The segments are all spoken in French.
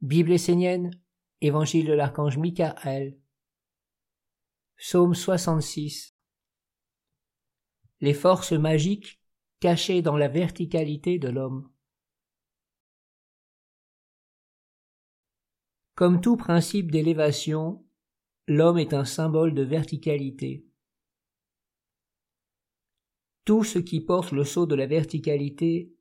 Bible essénienne, Évangile de l'archange Michael, Psaume 66. Les forces magiques cachées dans la verticalité de l'homme. Comme tout principe d'élévation, l'homme est un symbole de verticalité. Tout ce qui porte le sceau de la verticalité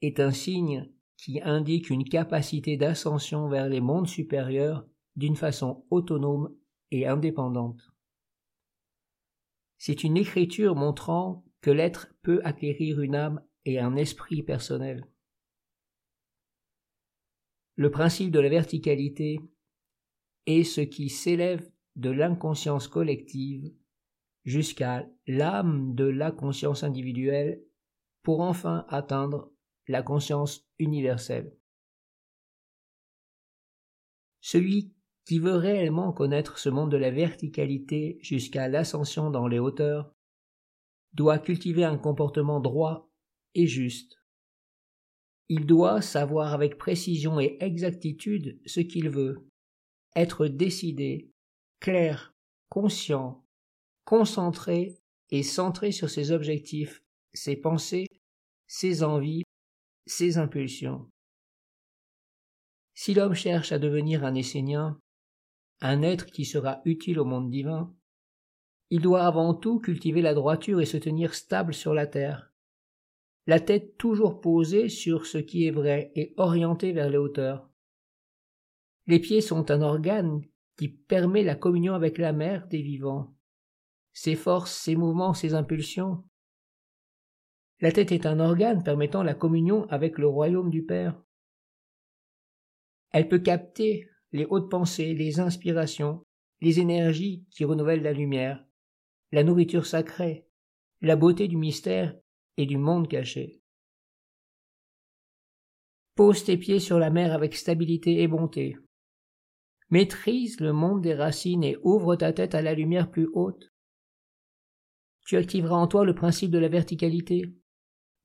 est un signe qui indique une capacité d'ascension vers les mondes supérieurs d'une façon autonome et indépendante. C'est une écriture montrant que l'être peut acquérir une âme et un esprit personnel. Le principe de la verticalité est ce qui s'élève de l'inconscience collective jusqu'à l'âme de la conscience individuelle pour enfin atteindre la conscience universelle. Celui qui veut réellement connaître ce monde de la verticalité jusqu'à l'ascension dans les hauteurs doit cultiver un comportement droit et juste. Il doit savoir avec précision et exactitude ce qu'il veut, être décidé, clair, conscient, concentré et centré sur ses objectifs, ses pensées, ses envies, ses impulsions. Si l'homme cherche à devenir un Essénien, un être qui sera utile au monde divin, il doit avant tout cultiver la droiture et se tenir stable sur la terre, la tête toujours posée sur ce qui est vrai et orientée vers les hauteurs. Les pieds sont un organe qui permet la communion avec la mère des vivants, ses forces, ses mouvements, ses impulsions. La tête est un organe permettant la communion avec le royaume du Père. Elle peut capter les hautes pensées, les inspirations, les énergies qui renouvellent la lumière, la nourriture sacrée, la beauté du mystère et du monde caché. Pose tes pieds sur la mer avec stabilité et bonté. Maîtrise le monde des racines et ouvre ta tête à la lumière plus haute. Tu activeras en toi le principe de la verticalité,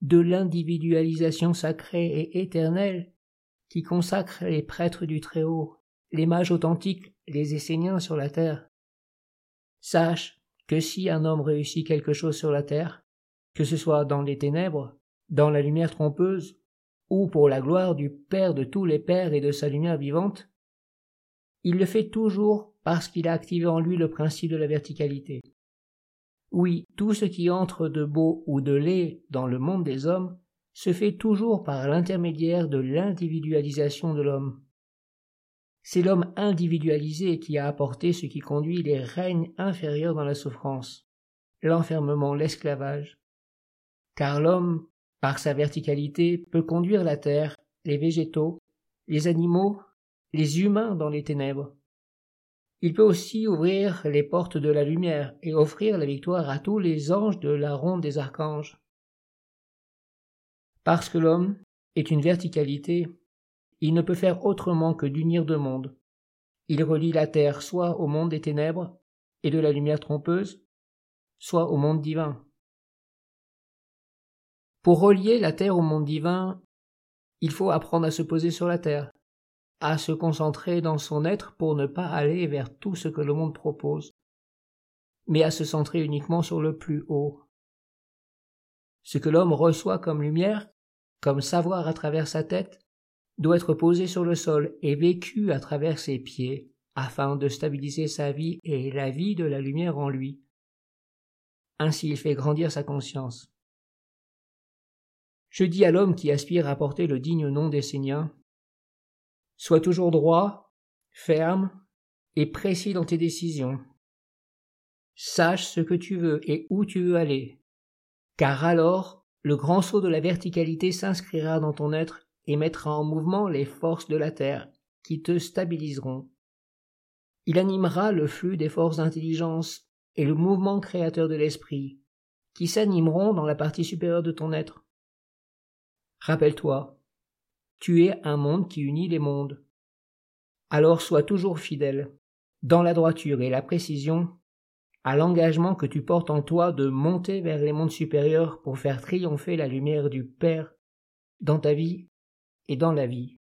de l'individualisation sacrée et éternelle qui consacre les prêtres du Très-Haut, les mages authentiques, les Esséniens sur la terre. Sache que si un homme réussit quelque chose sur la terre, que ce soit dans les ténèbres, dans la lumière trompeuse, ou pour la gloire du Père de tous les Pères et de sa lumière vivante, il le fait toujours parce qu'il a activé en lui le principe de la verticalité. Oui, tout ce qui entre de beau ou de laid dans le monde des hommes se fait toujours par l'intermédiaire de l'individualisation de l'homme. C'est l'homme individualisé qui a apporté ce qui conduit les règnes inférieurs dans la souffrance, l'enfermement, l'esclavage. Car l'homme, par sa verticalité, peut conduire la terre, les végétaux, les animaux, les humains dans les ténèbres. Il peut aussi ouvrir les portes de la lumière et offrir la victoire à tous les anges de la ronde des archanges. Parce que l'homme est une verticalité, il ne peut faire autrement que d'unir deux mondes. Il relie la terre soit au monde des ténèbres et de la lumière trompeuse, soit au monde divin. Pour relier la terre au monde divin, il faut apprendre à se poser sur la terre, à se concentrer dans son être pour ne pas aller vers tout ce que le monde propose, mais à se centrer uniquement sur le plus haut. Ce que l'homme reçoit comme lumière, comme savoir à travers sa tête, doit être posé sur le sol et vécu à travers ses pieds, afin de stabiliser sa vie et la vie de la lumière en lui. Ainsi il fait grandir sa conscience. Je dis à l'homme qui aspire à porter le digne nom d'Essénien, Sois toujours droit, ferme et précis dans tes décisions. Sache ce que tu veux et où tu veux aller, car alors le grand saut de la verticalité s'inscrira dans ton être et mettra en mouvement les forces de la terre qui te stabiliseront. Il animera le flux des forces d'intelligence et le mouvement créateur de l'esprit, qui s'animeront dans la partie supérieure de ton être. Rappelle-toi, tu es un monde qui unit les mondes. Alors sois toujours fidèle, dans la droiture et la précision, à l'engagement que tu portes en toi de monter vers les mondes supérieurs pour faire triompher la lumière du Père dans ta vie et dans la vie.